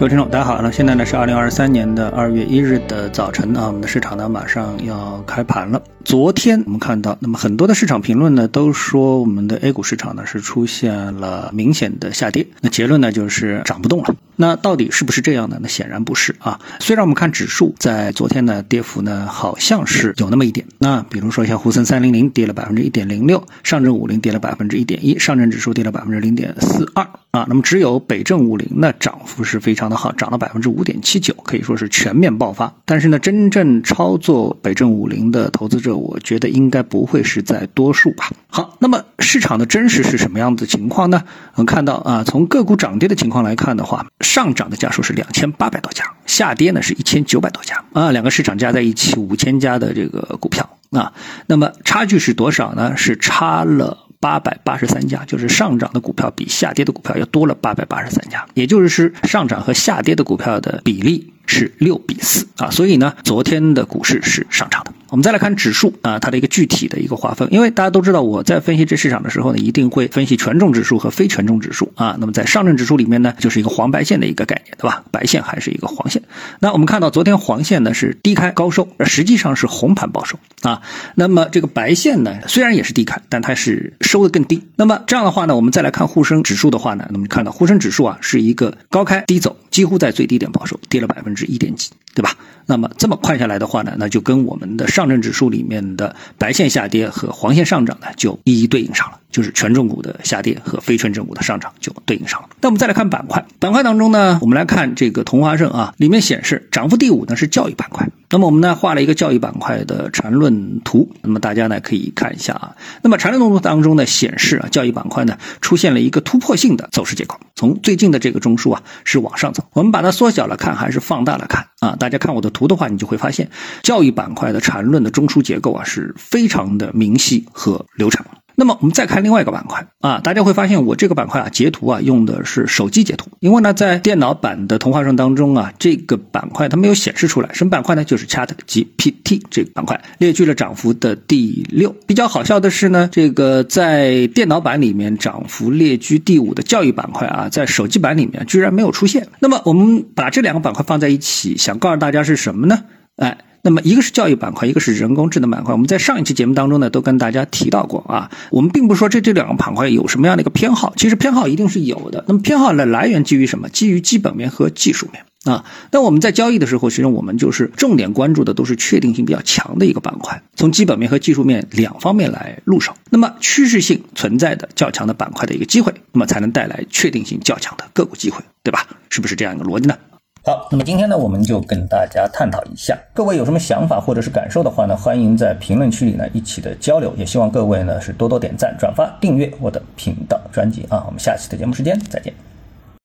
各位听众，大家好。那现在呢是二零二三年的二月一日的早晨啊，我们的市场呢马上要开盘了。昨天我们看到，那么很多的市场评论呢都说我们的 A 股市场呢是出现了明显的下跌，那结论呢就是涨不动了。那到底是不是这样的？那显然不是啊。虽然我们看指数在昨天呢跌幅呢好像是有那么一点，那比如说像沪深三零零跌了百分之一点零六，上证五零跌了百分之一点一，上证指数跌了百分之零点四二啊。那么只有北证五零呢涨幅是非常的好，涨了百分之五点七九，可以说是全面爆发。但是呢，真正操作北证五零的投资者，我觉得应该不会是在多数吧。好，那么市场的真实是什么样的情况呢？我们看到啊，从个股涨跌的情况来看的话。上涨的家数是两千八百多家，下跌呢是一千九百多家啊，两个市场加在一起五千家的这个股票啊，那么差距是多少呢？是差了八百八十三家，就是上涨的股票比下跌的股票要多了八百八十三家，也就是是上涨和下跌的股票的比例是六比四啊，所以呢，昨天的股市是上涨的。我们再来看指数啊，它的一个具体的一个划分，因为大家都知道我在分析这市场的时候呢，一定会分析权重指数和非权重指数啊。那么在上证指数里面呢，就是一个黄白线的一个概念，对吧？白线还是一个黄线。那我们看到昨天黄线呢是低开高收，而实际上是红盘报收啊。那么这个白线呢虽然也是低开，但它是收的更低。那么这样的话呢，我们再来看沪深指数的话呢，那么看到沪深指数啊是一个高开低走，几乎在最低点报收，跌了百分之一点几，对吧？那么这么快下来的话呢，那就跟我们的上证指数里面的白线下跌和黄线上涨呢，就一一对应上了。就是权重股的下跌和非权重股的上涨就对应上了。那我们再来看板块，板块当中呢，我们来看这个同花顺啊，里面显示涨幅第五呢是教育板块。那么我们呢画了一个教育板块的缠论图，那么大家呢可以看一下啊。那么缠论图当中呢显示啊，教育板块呢出现了一个突破性的走势结构，从最近的这个中枢啊是往上走。我们把它缩小了看还是放大了看啊？大家看我的图的话，你就会发现教育板块的缠论的中枢结构啊是非常的明晰和流畅。那么我们再看另外一个板块啊，大家会发现我这个板块啊截图啊用的是手机截图，因为呢在电脑版的同花顺当中啊这个板块它没有显示出来，什么板块呢？就是 Chat GPT 这个板块列居了涨幅的第六。比较好笑的是呢，这个在电脑版里面涨幅列居第五的教育板块啊，在手机版里面居然没有出现。那么我们把这两个板块放在一起，想告诉大家是什么呢？哎。那么一个是教育板块，一个是人工智能板块。我们在上一期节目当中呢，都跟大家提到过啊。我们并不说这这两个板块有什么样的一个偏好，其实偏好一定是有的。那么偏好的来源基于什么？基于基本面和技术面啊。那我们在交易的时候，其实我们就是重点关注的都是确定性比较强的一个板块，从基本面和技术面两方面来入手。那么趋势性存在的较强的板块的一个机会，那么才能带来确定性较强的个股机会，对吧？是不是这样一个逻辑呢？好，那么今天呢，我们就跟大家探讨一下，各位有什么想法或者是感受的话呢，欢迎在评论区里呢一起的交流，也希望各位呢是多多点赞、转发、订阅我的频道专辑啊，我们下期的节目时间再见。